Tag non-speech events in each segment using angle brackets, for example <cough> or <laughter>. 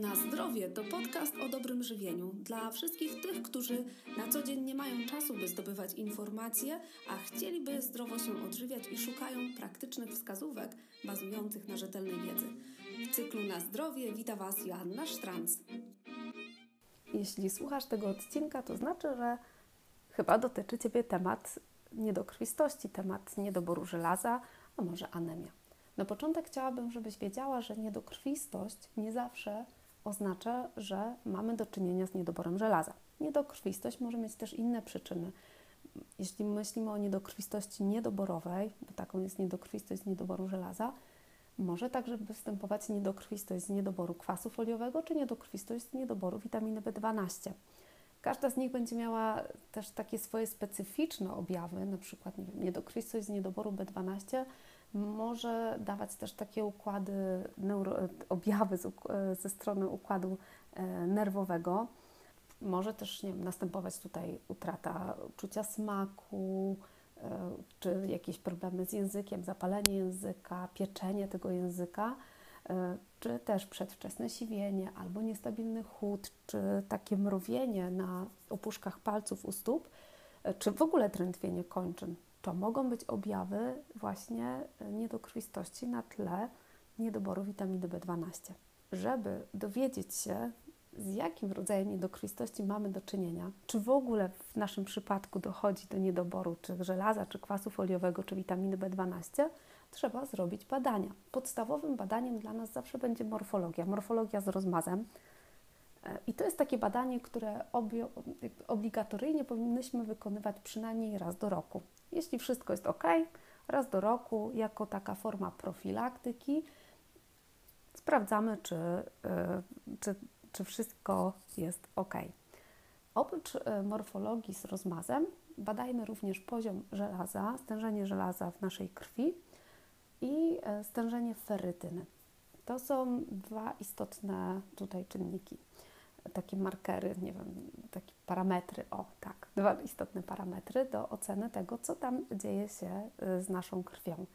Na zdrowie to podcast o dobrym żywieniu dla wszystkich tych, którzy na co dzień nie mają czasu, by zdobywać informacje, a chcieliby zdrowo się odżywiać i szukają praktycznych wskazówek bazujących na rzetelnej wiedzy. W cyklu Na zdrowie wita Was Joanna Sztranc. Jeśli słuchasz tego odcinka, to znaczy, że chyba dotyczy Ciebie temat niedokrwistości, temat niedoboru żelaza, a może anemia. Na początek chciałabym, żebyś wiedziała, że niedokrwistość nie zawsze oznacza, że mamy do czynienia z niedoborem żelaza. Niedokrwistość może mieć też inne przyczyny. Jeśli myślimy o niedokrwistości niedoborowej, bo taką jest niedokrwistość z niedoboru żelaza, może także występować niedokrwistość z niedoboru kwasu foliowego czy niedokrwistość z niedoboru witaminy B12. Każda z nich będzie miała też takie swoje specyficzne objawy, na przykład nie wiem, niedokrwistość z niedoboru B12 może dawać też takie układy, neuro, objawy z, ze strony układu e, nerwowego. Może też nie wiem, następować tutaj utrata czucia smaku, e, czy jakieś problemy z językiem, zapalenie języka, pieczenie tego języka, e, czy też przedwczesne siwienie, albo niestabilny chód, czy takie mrowienie na opuszkach palców u stóp, czy w ogóle trętwienie kończyn to mogą być objawy właśnie niedokrwistości na tle niedoboru witaminy B12. Żeby dowiedzieć się, z jakim rodzajem niedokrwistości mamy do czynienia, czy w ogóle w naszym przypadku dochodzi do niedoboru czy żelaza, czy kwasu foliowego, czy witaminy B12, trzeba zrobić badania. Podstawowym badaniem dla nas zawsze będzie morfologia, morfologia z rozmazem. E, I to jest takie badanie, które obligatoryjnie powinnyśmy wykonywać przynajmniej raz do roku. Jeśli wszystko jest ok, raz do roku, jako taka forma profilaktyki, sprawdzamy, czy, y, czy, czy wszystko jest ok. Oprócz y, morfologii z rozmazem, badajmy również poziom żelaza, stężenie żelaza w naszej krwi i stężenie ferytyny. To są dwa istotne tutaj czynniki takie markery, nie wiem, takie parametry, o tak, dwa istotne parametry do oceny tego, co tam dzieje się y, z naszą krwią.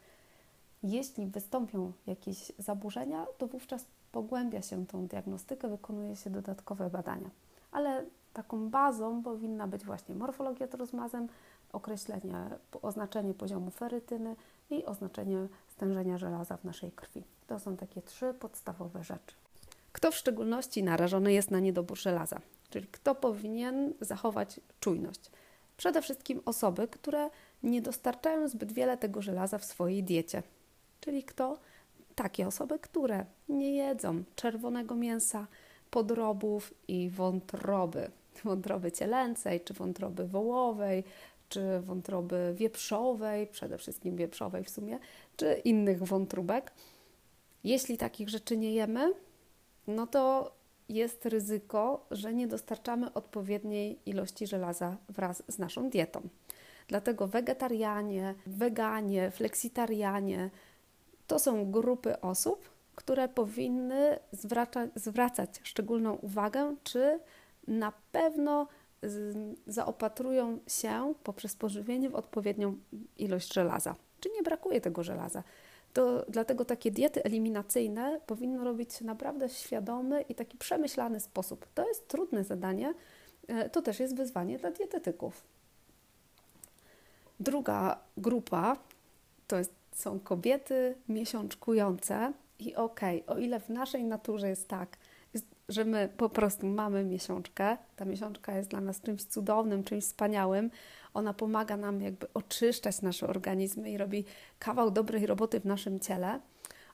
Jeśli wystąpią jakieś zaburzenia, to wówczas pogłębia się tą diagnostykę, wykonuje się dodatkowe badania. Ale taką bazą powinna być właśnie morfologia z rozmazem, określenie, oznaczenie poziomu ferytyny i oznaczenie stężenia żelaza w naszej krwi. To są takie trzy podstawowe rzeczy. Kto w szczególności narażony jest na niedobór żelaza? Czyli kto powinien zachować czujność? Przede wszystkim osoby, które nie dostarczają zbyt wiele tego żelaza w swojej diecie. Czyli kto? Takie osoby, które nie jedzą czerwonego mięsa, podrobów i wątroby. Wątroby cielęcej, czy wątroby wołowej, czy wątroby wieprzowej, przede wszystkim wieprzowej w sumie, czy innych wątróbek. Jeśli takich rzeczy nie jemy, no to jest ryzyko, że nie dostarczamy odpowiedniej ilości żelaza wraz z naszą dietą. Dlatego wegetarianie, weganie, fleksitarianie to są grupy osób, które powinny zwraca, zwracać szczególną uwagę, czy na pewno zaopatrują się poprzez pożywienie w odpowiednią ilość żelaza. Czy nie brakuje tego żelaza? To dlatego takie diety eliminacyjne powinno robić naprawdę świadomy i taki przemyślany sposób. To jest trudne zadanie, e, to też jest wyzwanie dla dietetyków. Druga grupa to jest, są kobiety miesiączkujące i okej, okay, o ile w naszej naturze jest tak, że my po prostu mamy miesiączkę, ta miesiączka jest dla nas czymś cudownym, czymś wspaniałym, ona pomaga nam jakby oczyszczać nasze organizmy i robi kawał dobrej roboty w naszym ciele.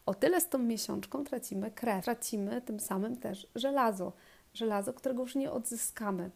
O tyle z tą miesiączką tracimy krew, tracimy tym samym też żelazo, żelazo, którego już nie odzyskamy.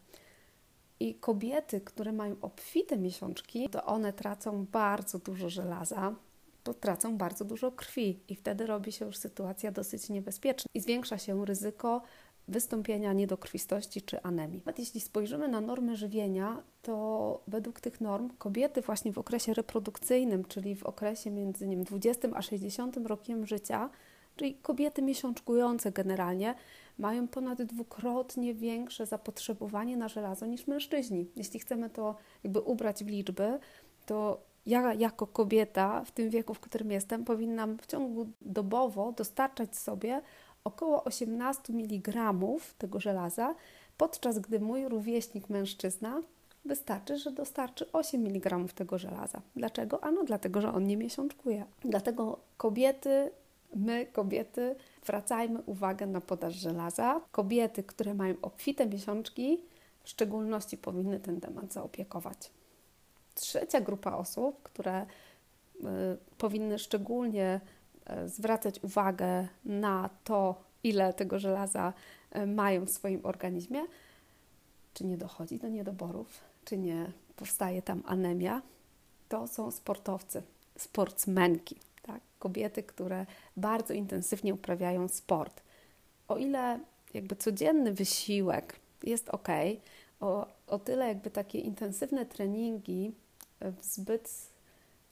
I kobiety, które mają obfite miesiączki, to one tracą bardzo dużo żelaza, to tracą bardzo dużo krwi. I wtedy robi się już sytuacja dosyć niebezpieczna i zwiększa się ryzyko wystąpienia niedokrwistości czy anemii. Nawet jeśli spojrzymy na normy żywienia, to według tych norm kobiety właśnie w okresie reprodukcyjnym, czyli w okresie między nim 20 a 60 rokiem życia, czyli kobiety miesiączkujące generalnie, mają ponad dwukrotnie większe zapotrzebowanie na żelazo niż mężczyźni. Jeśli chcemy to jakby ubrać w liczby, to ja jako kobieta w tym wieku, w którym jestem, powinnam w ciągu dobowo dostarczać sobie około 18 mg tego żelaza, podczas gdy mój rówieśnik mężczyzna wystarczy, że dostarczy 8 mg tego żelaza. Dlaczego? Ano dlatego, że on nie miesiączkuje. Dlatego kobiety, my kobiety, zwracajmy uwagę na podaż żelaza. Kobiety, które mają obfite miesiączki, w szczególności powinny ten temat zaopiekować. Trzecia grupa osób, które y, powinny szczególnie zwracać uwagę na to, ile tego żelaza y, mają w swoim organizmie, czy nie dochodzi do niedoborów, czy nie powstaje tam anemia, to są sportowcy, sportsmenki, tak? kobiety, które bardzo intensywnie uprawiają sport. O ile jakby codzienny wysiłek jest ok, o, o tyle jakby takie intensywne treningi, e, zbyt,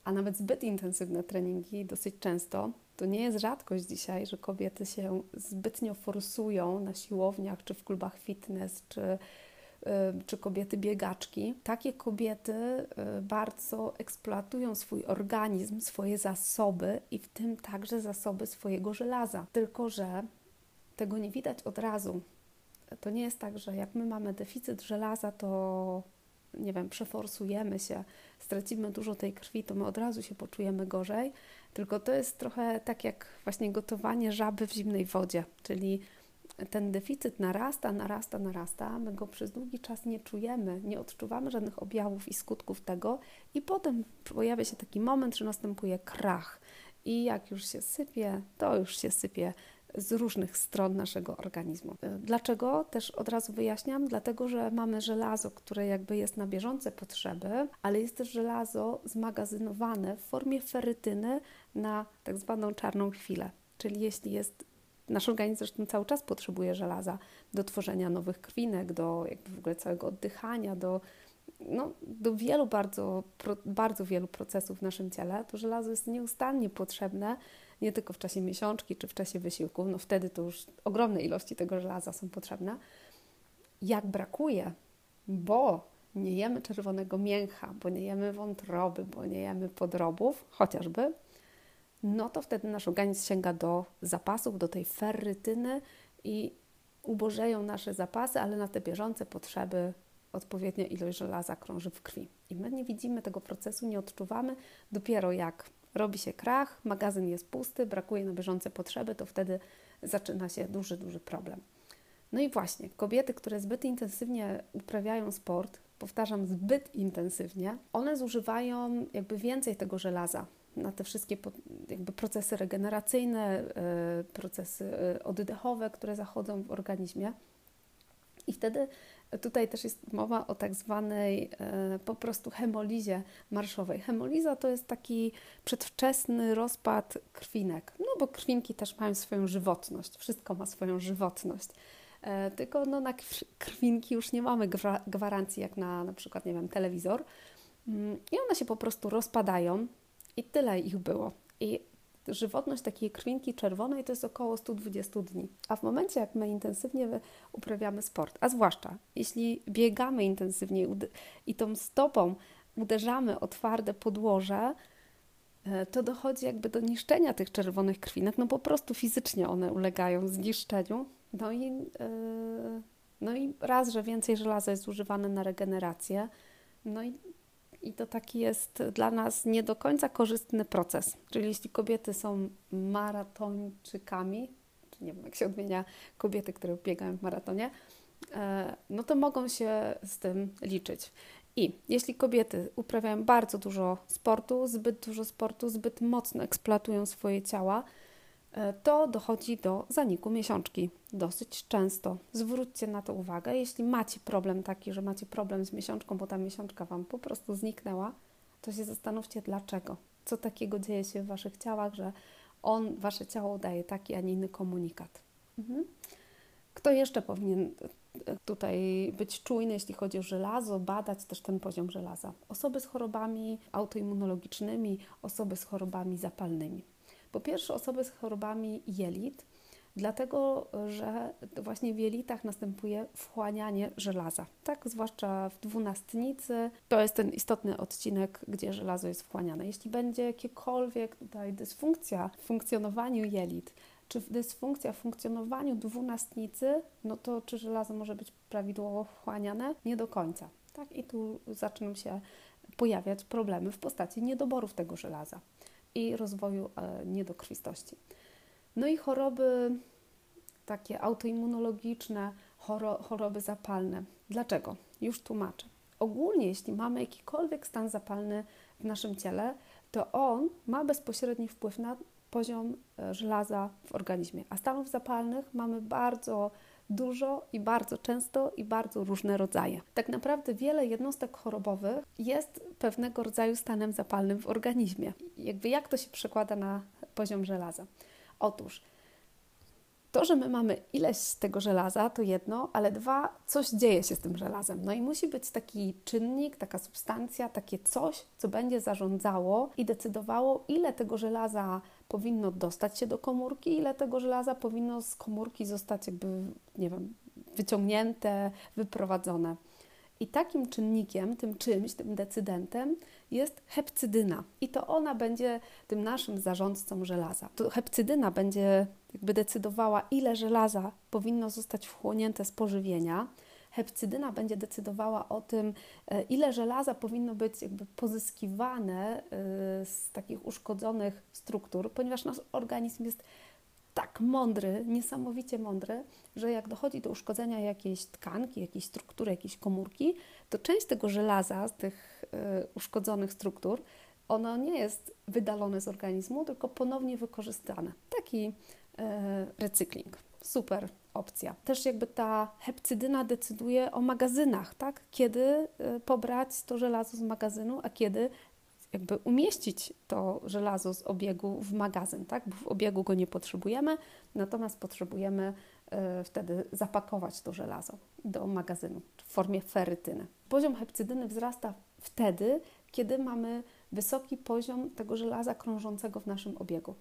a nawet zbyt intensywne treningi dosyć często, to nie jest rzadkość dzisiaj, że kobiety się zbytnio forsują na siłowniach, czy w klubach fitness, czy czy kobiety biegaczki. Takie kobiety y, bardzo eksploatują swój organizm, swoje zasoby i w tym także zasoby swojego żelaza. Tylko, że tego nie widać od razu. To nie jest tak, że jak my mamy deficyt żelaza, to nie wiem, przeforsujemy się, stracimy dużo tej krwi, to my od razu się poczujemy gorzej. Tylko to jest trochę tak jak właśnie gotowanie żaby w zimnej wodzie, czyli ten deficyt narasta, narasta, narasta, my go przez długi czas nie czujemy, nie odczuwamy żadnych objawów i skutków tego, i potem pojawia się taki moment, że następuje krach. I jak już się sypie, to już się sypie z różnych stron naszego organizmu. Dlaczego? Też od razu wyjaśniam, dlatego że mamy żelazo, które jakby jest na bieżące potrzeby, ale jest też żelazo zmagazynowane w formie ferytyny na tak zwaną czarną chwilę. Czyli jeśli jest Nasz organizm zresztą cały czas potrzebuje żelaza do tworzenia nowych krwinek, do jakby w ogóle całego oddychania, do, no, do wielu bardzo, bardzo wielu procesów w naszym ciele. To żelazo jest nieustannie potrzebne, nie tylko w czasie miesiączki czy w czasie wysiłku, no wtedy to już ogromne ilości tego żelaza są potrzebne. Jak brakuje, bo nie jemy czerwonego mięcha, bo nie jemy wątroby, bo nie jemy podrobów, chociażby, no to wtedy nasz organizm sięga do zapasów, do tej ferrytyny i ubożeją nasze zapasy, ale na te bieżące potrzeby odpowiednia ilość żelaza krąży w krwi. I my nie widzimy tego procesu, nie odczuwamy. Dopiero jak robi się krach, magazyn jest pusty, brakuje na bieżące potrzeby, to wtedy zaczyna się duży, duży problem. No i właśnie, kobiety, które zbyt intensywnie uprawiają sport, powtarzam, zbyt intensywnie, one zużywają jakby więcej tego żelaza na te wszystkie jakby procesy regeneracyjne, e, procesy e, oddechowe, które zachodzą w organizmie. I wtedy tutaj też jest mowa o tak zwanej e, po prostu hemolizie marszowej. Hemoliza to jest taki przedwczesny rozpad krwinek, no bo krwinki też mają swoją żywotność, wszystko ma swoją żywotność. Tylko no, na krwinki już nie mamy gwarancji jak na na przykład, nie wiem, telewizor. Mm, I one się po prostu rozpadają, i tyle ich było. I żywotność takiej krwinki czerwonej to jest około 120 dni. A w momencie, jak my intensywnie uprawiamy sport, a zwłaszcza jeśli biegamy intensywnie i tą stopą uderzamy o twarde podłoże, e, to dochodzi jakby do niszczenia tych czerwonych krwinek, no po prostu fizycznie one ulegają zniszczeniu. No i, yy, no i raz, że więcej żelaza jest używane na regenerację, no i i to taki jest dla nas nie do końca korzystny proces. Czyli jeśli kobiety są maratończykami, czy nie wiem jak się odmienia kobiety, które biegają w maratonie, e, no to mogą się z tym liczyć. I jeśli kobiety uprawiają bardzo dużo sportu, zbyt dużo sportu, zbyt mocno eksploatują swoje ciała, to dochodzi do zaniku miesiączki dosyć często. Zwróćcie na to uwagę. Jeśli macie problem taki, że macie problem z miesiączką, bo ta miesiączka Wam po prostu zniknęła, to się zastanówcie dlaczego. Co takiego dzieje się w Waszych ciałach, że on, Wasze ciało daje taki, a nie inny komunikat. Mhm. Kto jeszcze powinien e, tutaj być czujny, jeśli chodzi o żelazo, badać też ten poziom żelaza? Osoby z chorobami autoimmunologicznymi, osoby z chorobami zapalnymi. Po pierwsze, osoby z chorobami jelit, dlatego że właśnie w jelitach następuje wchłanianie żelaza. Tak, zwłaszcza w dwunastnicy, to jest ten istotny odcinek, gdzie żelazo jest wchłaniane. Jeśli będzie jakiekolwiek tutaj dysfunkcja w funkcjonowaniu jelit, czy dysfunkcja w funkcjonowaniu dwunastnicy, no to czy żelazo może być prawidłowo wchłaniane? Nie do końca. Tak? I tu zaczną się pojawiać problemy w postaci niedoborów tego żelaza i rozwoju niedokrwistości. No i choroby takie autoimmunologiczne, choroby zapalne. Dlaczego? Już tłumaczę. Ogólnie, jeśli mamy jakikolwiek stan zapalny w naszym ciele, to on ma bezpośredni wpływ na poziom e, żelaza w organizmie. A stanów zapalnych mamy bardzo dużo i bardzo często i bardzo różne rodzaje. Tak naprawdę wiele jednostek chorobowych jest pewnego rodzaju stanem zapalnym w organizmie. Jakby jak to się przekłada na poziom żelaza? Otóż to, że my mamy ileś tego żelaza, to jedno, ale dwa, coś dzieje się z tym żelazem. No i musi być taki czynnik, taka substancja, takie coś, co będzie zarządzało i decydowało, ile tego żelaza powinno dostać się do komórki, ile tego żelaza powinno z komórki zostać jakby, nie wiem, wyciągnięte, wyprowadzone. I takim czynnikiem, tym czymś, tym decydentem jest hepcydyna. I to ona będzie tym naszym zarządcą żelaza. To hepcydyna będzie jakby decydowała, ile żelaza powinno zostać wchłonięte z pożywienia. Hepcydyna będzie decydowała o tym, e, ile żelaza powinno być jakby pozyskiwane e, z takich uszkodzonych struktur, ponieważ nasz organizm jest tak mądry, niesamowicie mądry, że jak dochodzi do uszkodzenia jakiejś tkanki, jakiejś struktury, jakiejś komórki, to część tego żelaza z tych y, uszkodzonych struktur, ono nie jest wydalone z organizmu, tylko ponownie wykorzystane. Taki recykling. Super opcja. Też jakby ta hepcydyna decyduje o magazynach, tak? Kiedy y, pobrać to żelazo z magazynu, a kiedy jakby umieścić to żelazo z obiegu w magazyn, tak? Bo w obiegu go nie potrzebujemy, natomiast potrzebujemy y, wtedy zapakować to żelazo do magazynu w formie ferytyny. Poziom hepcydyny wzrasta wtedy, kiedy mamy wysoki poziom tego żelaza krążącego w naszym obiegu.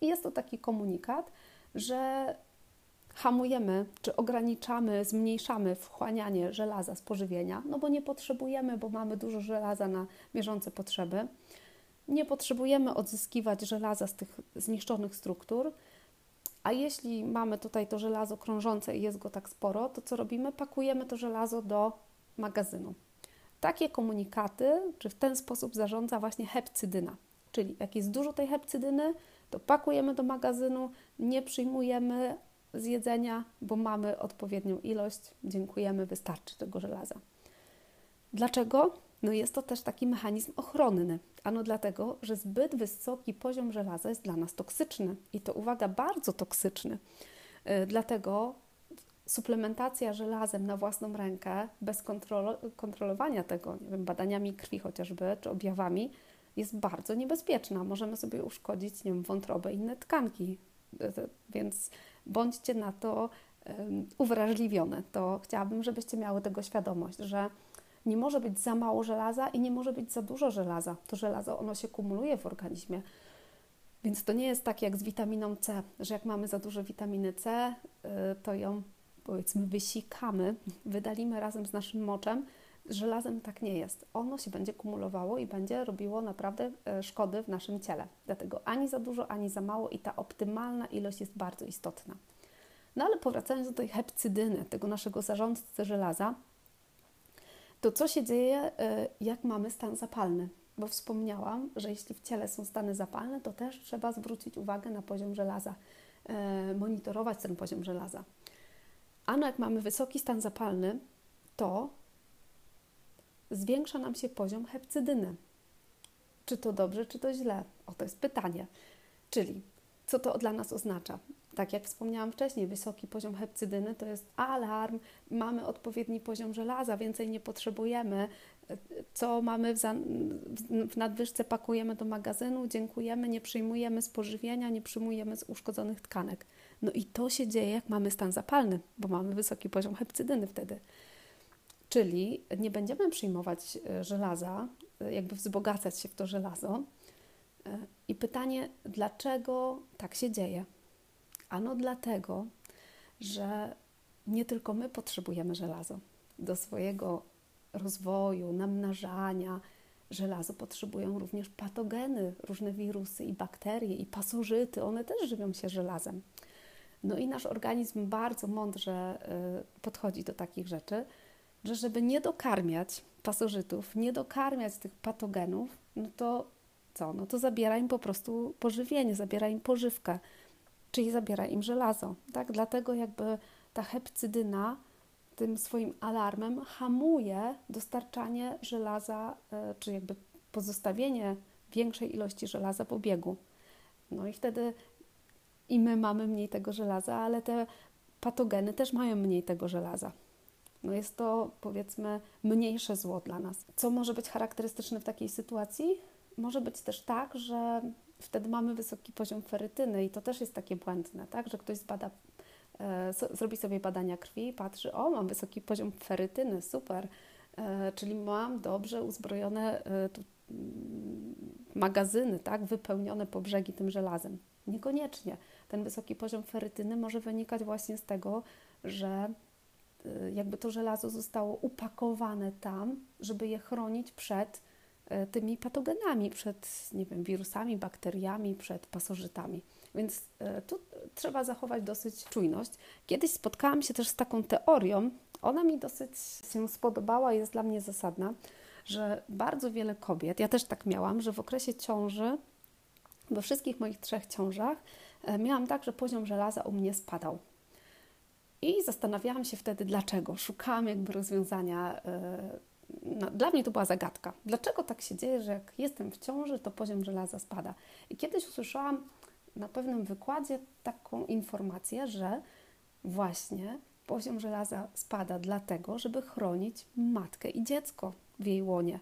Jest to taki komunikat, że hamujemy czy ograniczamy, zmniejszamy wchłanianie żelaza z pożywienia, no bo nie potrzebujemy, bo mamy dużo żelaza na mierzące potrzeby. Nie potrzebujemy odzyskiwać żelaza z tych zniszczonych struktur. A jeśli mamy tutaj to żelazo krążące i jest go tak sporo, to co robimy? Pakujemy to żelazo do magazynu. Takie komunikaty, czy w ten sposób zarządza właśnie hepcydyna. Czyli jak jest dużo tej hepcydyny, to pakujemy do magazynu, nie przyjmujemy z jedzenia, bo mamy odpowiednią ilość, dziękujemy, wystarczy tego żelaza. Dlaczego? No jest to też taki mechanizm ochronny. Ano dlatego, że zbyt wysoki poziom żelaza jest dla nas toksyczny i to uwaga, bardzo toksyczny. Yy, dlatego suplementacja żelazem na własną rękę, bez kontrolo kontrolowania tego, nie wiem, badaniami krwi chociażby, czy objawami, jest bardzo niebezpieczna. Możemy sobie uszkodzić wiem, wątrobę i inne tkanki. Yy, więc bądźcie na to uwrażliwione. To chciałabym, żebyście miały tego świadomość, że nie może być za mało żelaza i nie może być za dużo żelaza. To żelazo, ono się kumuluje w organizmie. Więc to nie jest tak jak z witaminą C, że jak mamy za dużo witaminy C, y, to ją powiedzmy wysikamy, wydalimy razem z naszym moczem. Żelazem tak nie jest. Ono się będzie kumulowało i będzie robiło naprawdę e, szkody w naszym ciele. Dlatego ani za dużo, ani za mało i ta optymalna ilość jest bardzo istotna. No ale powracając do tej hepcydyny, tego naszego zarządcy żelaza, to co się dzieje, e, jak mamy stan zapalny? Bo wspomniałam, że jeśli w ciele są stany zapalne, to też trzeba zwrócić uwagę na poziom żelaza, e, monitorować ten poziom żelaza. A no jak mamy wysoki stan zapalny, to zwiększa nam się poziom hepcydyny. Czy to dobrze, czy to źle? O to jest pytanie. Czyli co to dla nas oznacza? Tak jak wspomniałam wcześniej, wysoki poziom hepcydyny to jest alarm, mamy odpowiedni poziom żelaza, więcej nie potrzebujemy. Co mamy w, w nadwyżce, pakujemy do magazynu, dziękujemy, nie przyjmujemy z pożywienia, nie przyjmujemy z uszkodzonych tkanek. No i to się dzieje, jak mamy stan zapalny, bo mamy wysoki poziom hepcydyny wtedy. Czyli nie będziemy przyjmować e, żelaza, e, jakby wzbogacać się w to żelazo. E, I pytanie, dlaczego tak się dzieje? Ano dlatego, że nie tylko my potrzebujemy żelazo do swojego rozwoju, namnażania, żelazo potrzebują również patogeny, różne wirusy i bakterie i pasożyty, one też żywią się żelazem. No i nasz organizm bardzo mądrze podchodzi do takich rzeczy, że żeby nie dokarmiać pasożytów, nie dokarmiać tych patogenów, no to co? No to zabiera im po prostu pożywienie, zabiera im pożywkę, czyli zabiera im żelazo. Tak? Dlatego jakby ta hepcydyna tym swoim alarmem hamuje dostarczanie żelaza, e, czy jakby pozostawienie większej ilości żelaza w obiegu. No i wtedy i my mamy mniej tego żelaza, ale te patogeny też mają mniej tego żelaza. No jest to powiedzmy mniejsze zło dla nas. Co może być charakterystyczne w takiej sytuacji? Może być też tak, że wtedy mamy wysoki poziom ferytyny i to też jest takie błędne, tak? że ktoś zbada E, zrobi sobie badania krwi, patrzy, o, mam wysoki poziom ferytyny, super, e, czyli mam dobrze uzbrojone e, tu, mm, magazyny, tak, wypełnione po brzegi tym żelazem. Niekoniecznie. Ten wysoki poziom ferytyny może wynikać właśnie z tego, że jakby to żelazo zostało upakowane tam, żeby je chronić przed tymi patogenami, przed nie wiem, wirusami, bakteriami, przed pasożytami. Więc e, tu trzeba zachować dosyć czujność. Kiedyś spotkałam się też z taką teorią, ona mi dosyć się spodobała, jest dla mnie zasadna, że bardzo wiele kobiet, ja też tak miałam, że w okresie ciąży, we wszystkich moich trzech ciążach, miałam tak, że poziom żelaza u mnie spadał. I zastanawiałam się wtedy, dlaczego. Szukałam jakby rozwiązania. E, no, dla mnie to była zagadka. Dlaczego tak się dzieje, że jak jestem w ciąży, to poziom żelaza spada? I kiedyś usłyszałam na pewnym wykładzie taką informację, że właśnie poziom żelaza spada dlatego, żeby chronić matkę i dziecko w jej łonie.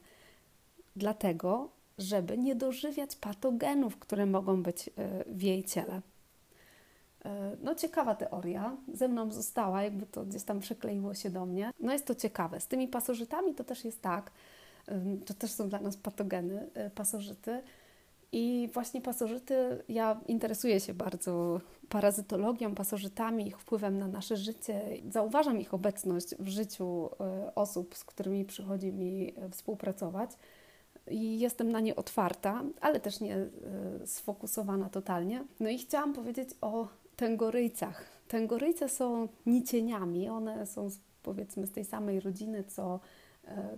Dlatego, żeby nie dożywiać patogenów, które mogą być e, w jej ciele. No, ciekawa teoria, ze mną została, jakby to gdzieś tam przykleiło się do mnie. No, jest to ciekawe. Z tymi pasożytami to też jest tak, to też są dla nas patogeny, e, pasożyty, i właśnie pasożyty, ja interesuję się bardzo parazytologią, pasożytami, ich wpływem na nasze życie. Zauważam ich obecność w życiu e, osób, z którymi przychodzi mi e, współpracować i jestem na nie otwarta, ale też nie sfokusowana totalnie. No i chciałam powiedzieć o tęgoryjcach. Tęgoryjce są nicieniami, one są powiedzmy z tej samej rodziny, co,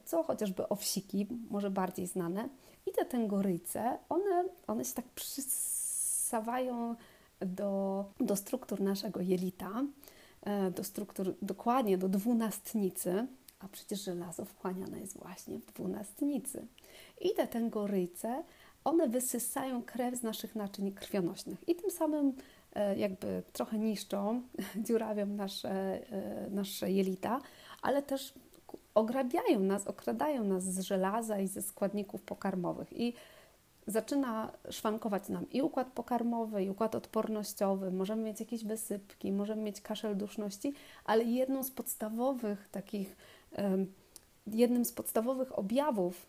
co chociażby owsiki, może bardziej znane. I te tęgoryjce, one, one się tak przysawają do, do struktur naszego jelita, e, do struktur dokładnie do dwunastnicy, a przecież żelazo wchłaniane jest właśnie w dwunastnicy. I te tęgoryjce, one wysysają krew z naszych naczyń krwionośnych i tym samym e, jakby trochę niszczą, <laughs> dziurawią nasze, e, nasze jelita, ale też ograbiają nas, okradają nas z żelaza i ze składników pokarmowych. I zaczyna szwankować nam i układ pokarmowy, i układ odpornościowy, możemy mieć jakieś wysypki, możemy mieć kaszel duszności, ale jedną z podstawowych takich, jednym z podstawowych objawów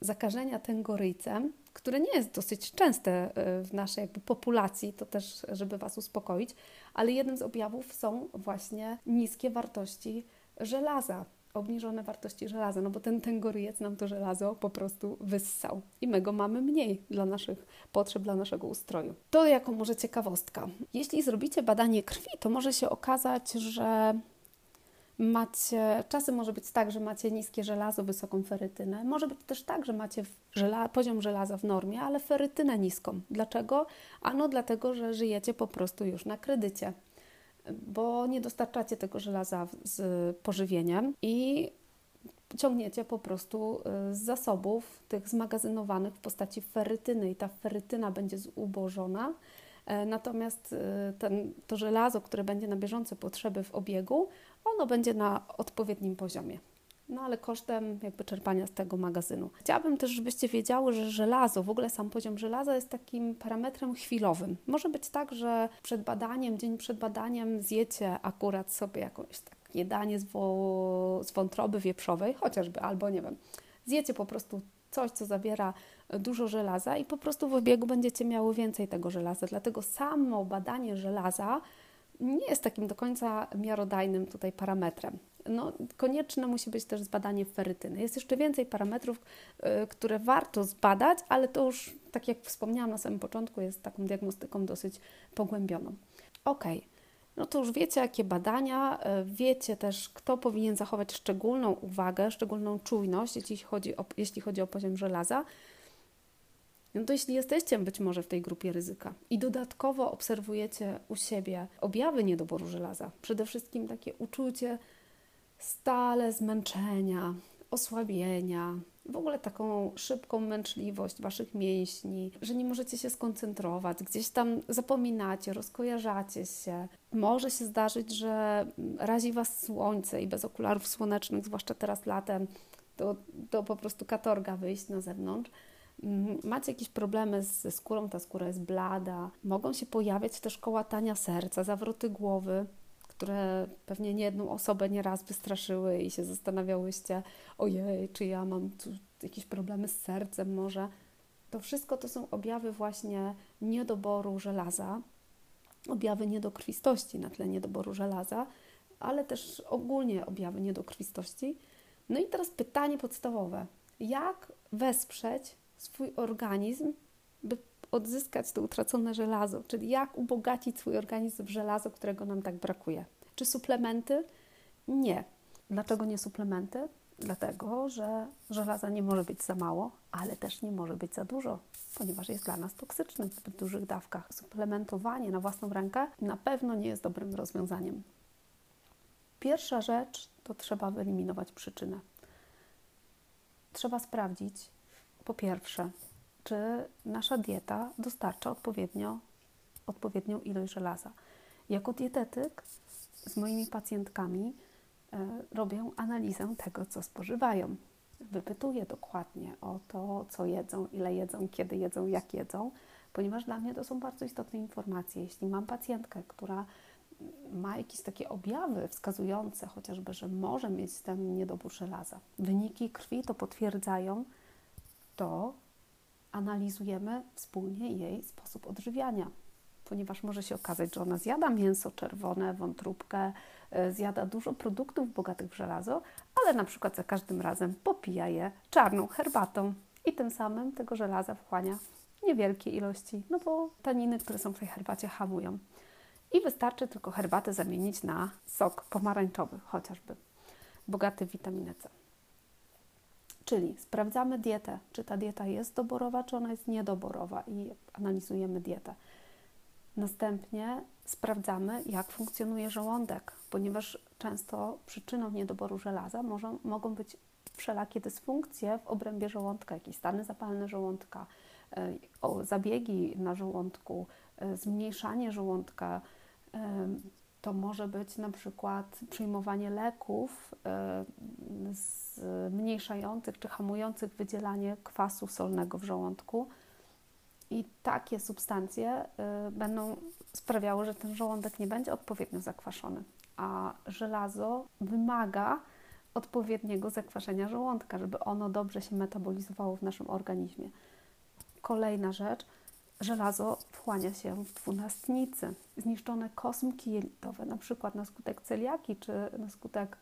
zakażenia tęgoryjcem, które nie jest dosyć częste e, w naszej populacji, to też, żeby Was uspokoić, ale jednym z objawów są właśnie niskie wartości żelaza obniżone wartości żelaza, no bo ten tęgoryjec nam to żelazo po prostu wyssał i my go mamy mniej dla naszych potrzeb, dla naszego ustroju. To jako może ciekawostka. Jeśli zrobicie badanie krwi, to może się okazać, że macie, czasem może być tak, że macie niskie żelazo, wysoką ferytynę. Może być też tak, że macie żela, poziom żelaza w normie, ale ferytynę niską. Dlaczego? Ano dlatego, że żyjecie po prostu już na kredycie bo nie dostarczacie tego żelaza z pożywieniem i ciągniecie po prostu y, z zasobów tych zmagazynowanych w postaci ferytyny i ta ferytyna będzie zubożona. E, natomiast y, ten, to żelazo, które będzie na bieżące potrzeby w obiegu, ono będzie na odpowiednim poziomie no ale kosztem jakby czerpania z tego magazynu. Chciałabym też, żebyście wiedziały, że żelazo, w ogóle sam poziom żelaza jest takim parametrem chwilowym. Może być tak, że przed badaniem, dzień przed badaniem zjecie akurat sobie jakąś takie danie z, wo- z wątroby wieprzowej, chociażby, albo nie wiem, zjecie po prostu coś, co zawiera dużo żelaza i po prostu w obiegu będziecie miały więcej tego żelaza. Dlatego samo badanie żelaza nie jest takim do końca miarodajnym tutaj parametrem. No, konieczne musi być też zbadanie ferytyny. Jest jeszcze więcej parametrów, y, które warto zbadać, ale to już, tak jak wspomniałam na samym początku, jest taką diagnostyką dosyć pogłębioną. Ok, no to już wiecie, jakie badania, y, wiecie też, kto powinien zachować szczególną uwagę, szczególną czujność, jeśli chodzi o, jeśli chodzi o poziom żelaza. No to jeśli jesteście być może w tej grupie ryzyka i dodatkowo obserwujecie u siebie objawy niedoboru żelaza, przede wszystkim takie uczucie stale zmęczenia, osłabienia, w ogóle taką szybką męczliwość waszych mięśni, że nie możecie się skoncentrować, gdzieś tam zapominacie, rozkojarzacie się. Może się zdarzyć, że razi was słońce i bez okularów słonecznych, zwłaszcza teraz latem, to, to po prostu katorga wyjść na zewnątrz. Mm, macie jakieś problemy ze skórą, ta skóra jest blada, mogą się pojawiać też kołatania serca, zawroty głowy, które pewnie nie jedną osobę nieraz wystraszyły i się zastanawiałyście, ojej, czy ja mam jakieś problemy z sercem może. To wszystko to są objawy właśnie niedoboru żelaza, objawy niedokrwistości na tle niedoboru żelaza, ale też ogólnie objawy niedokrwistości. No i teraz pytanie podstawowe. Jak wesprzeć swój organizm, by odzyskać to utracone żelazo, czyli jak ubogacić swój organizm w żelazo, którego nam tak brakuje. Czy suplementy? Nie. Dlaczego nie suplementy? Dlatego, że żelaza nie może być za mało, ale też nie może być za dużo, ponieważ jest dla nas toksyczny w dużych dawkach. Suplementowanie na własną rękę na pewno nie jest dobrym rozwiązaniem. Pierwsza rzecz to trzeba wyeliminować przyczynę. Trzeba sprawdzić, po pierwsze, czy nasza dieta dostarcza odpowiednio, odpowiednią ilość żelaza. Jako dietetyk z moimi pacjentkami e, robię analizę tego, co spożywają. Wypytuję dokładnie o to, co jedzą, ile jedzą, kiedy jedzą, jak jedzą, ponieważ dla mnie to są bardzo istotne informacje. Jeśli mam pacjentkę, która ma jakieś takie objawy wskazujące chociażby, że może mieć ten niedobór żelaza, wyniki krwi to potwierdzają, to analizujemy wspólnie jej sposób odżywiania, ponieważ może się okazać, że ona zjada mięso czerwone, wątróbkę, e, zjada dużo produktów bogatych w żelazo, ale na przykład za każdym razem popija je czarną herbatą i tym samym tego żelaza wchłania niewielkie ilości, no bo taniny, które są w tej herbacie, hamują. I wystarczy tylko herbatę zamienić na sok pomarańczowy, chociażby, bogaty w witaminę C. Czyli sprawdzamy dietę, czy ta dieta jest doborowa, czy ona jest niedoborowa i analizujemy dietę. Następnie sprawdzamy, jak funkcjonuje żołądek, ponieważ często przyczyną niedoboru żelaza może, mogą być wszelakie dysfunkcje w obrębie żołądka, jakieś stany zapalne żołądka, e, zabiegi na żołądku, e, zmniejszanie żołądka, to może być na przykład przyjmowanie leków e, zmniejszających czy hamujących wydzielanie kwasu solnego w żołądku. I takie substancje e, będą sprawiały, że ten żołądek nie będzie odpowiednio zakwaszony. A żelazo wymaga odpowiedniego zakwaszenia żołądka, żeby ono dobrze się metabolizowało w naszym organizmie. Kolejna rzecz – żelazo wchłania się w dwunastnicy. Zniszczone kosmki jelitowe, na przykład na skutek celiaki czy na skutek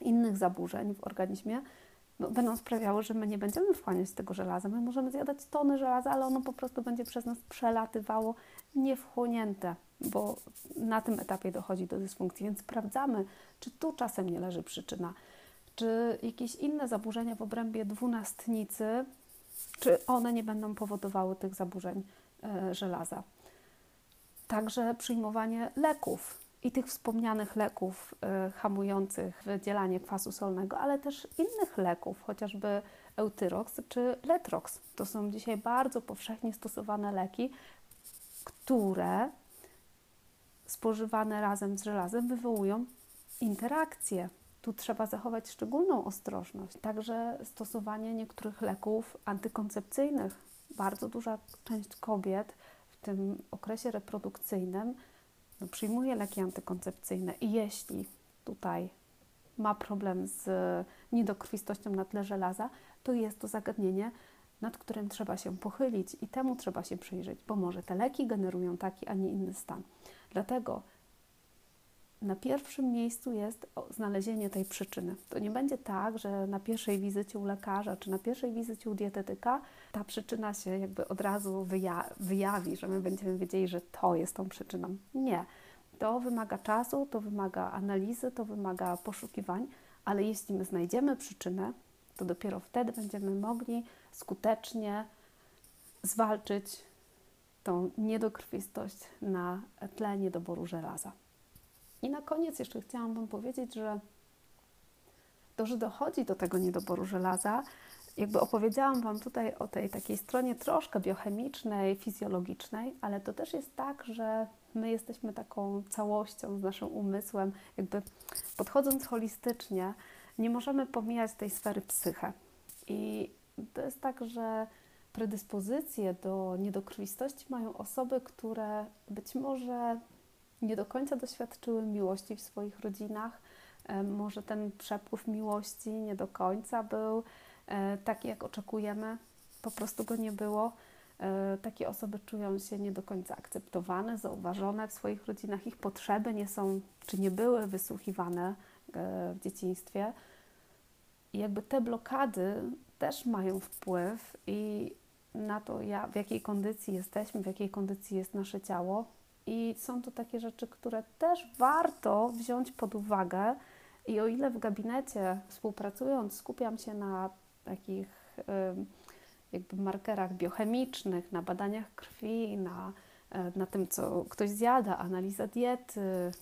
innych zaburzeń w organizmie, no, będą sprawiały, że my nie będziemy wchłaniać tego żelaza. My możemy zjadać tony żelaza, ale ono po prostu będzie przez nas przelatywało niewchłonięte, bo na tym etapie dochodzi do dysfunkcji. Więc sprawdzamy, czy tu czasem nie leży przyczyna, czy jakieś inne zaburzenia w obrębie dwunastnicy czy one nie będą powodowały tych zaburzeń e, żelaza. Także przyjmowanie leków i tych wspomnianych leków e, hamujących wydzielanie kwasu solnego, ale też innych leków, chociażby Eutyrox czy Letrox. To są dzisiaj bardzo powszechnie stosowane leki, które spożywane razem z żelazem wywołują interakcje tu trzeba zachować szczególną ostrożność. Także stosowanie niektórych leków antykoncepcyjnych. Bardzo duża część kobiet w tym okresie reprodukcyjnym no, przyjmuje leki antykoncepcyjne i jeśli tutaj ma problem z niedokrwistością na tle żelaza, to jest to zagadnienie, nad którym trzeba się pochylić i temu trzeba się przyjrzeć, bo może te leki generują taki, a nie inny stan. Dlatego na pierwszym miejscu jest znalezienie tej przyczyny. To nie będzie tak, że na pierwszej wizycie u lekarza czy na pierwszej wizycie u dietetyka ta przyczyna się jakby od razu wyja wyjawi, że my będziemy wiedzieli, że to jest tą przyczyną. Nie. To wymaga czasu, to wymaga analizy, to wymaga poszukiwań, ale jeśli my znajdziemy przyczynę, to dopiero wtedy będziemy mogli skutecznie zwalczyć tą niedokrwistość na tle niedoboru żelaza. I na koniec jeszcze chciałam Wam powiedzieć, że to, że dochodzi do tego niedoboru żelaza, jakby opowiedziałam Wam tutaj o tej takiej stronie troszkę biochemicznej, fizjologicznej, ale to też jest tak, że my jesteśmy taką całością z naszym umysłem, jakby podchodząc holistycznie, nie możemy pomijać tej sfery psyche. I to jest tak, że predyspozycje do niedokrwistości mają osoby, które być może nie do końca doświadczyły miłości w swoich rodzinach. E, może ten przepływ miłości nie do końca był e, taki, jak oczekujemy, po prostu go nie było. E, takie osoby czują się nie do końca akceptowane, zauważone w swoich rodzinach, ich potrzeby nie są czy nie były wysłuchiwane w dzieciństwie. I jakby te blokady też mają wpływ i na to, w jakiej kondycji jesteśmy, w jakiej kondycji jest nasze ciało. I są to takie rzeczy, które też warto wziąć pod uwagę. I o ile w gabinecie współpracując skupiam się na takich jakby markerach biochemicznych, na badaniach krwi, na, e, na tym, co ktoś zjada, analiza diety,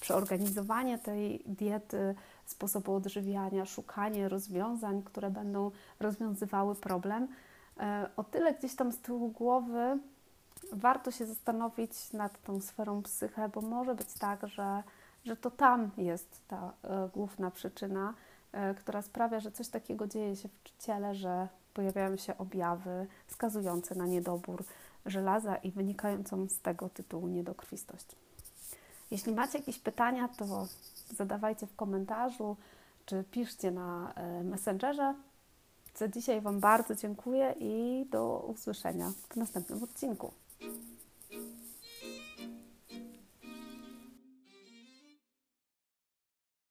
przeorganizowanie tej diety, sposobu odżywiania, szukanie rozwiązań, które będą rozwiązywały problem. E, o tyle gdzieś tam z tyłu głowy warto się zastanowić nad tą sferą psyche, bo może być tak, że, że to tam jest ta e, główna przyczyna, e, która sprawia, że coś takiego dzieje się w ciele, że pojawiają się objawy wskazujące na niedobór żelaza i wynikającą z tego tytułu niedokrwistość. Jeśli macie jakieś pytania, to zadawajcie w komentarzu czy piszcie na e, Messengerze. Za dzisiaj Wam bardzo dziękuję i do usłyszenia w następnym odcinku. Bye.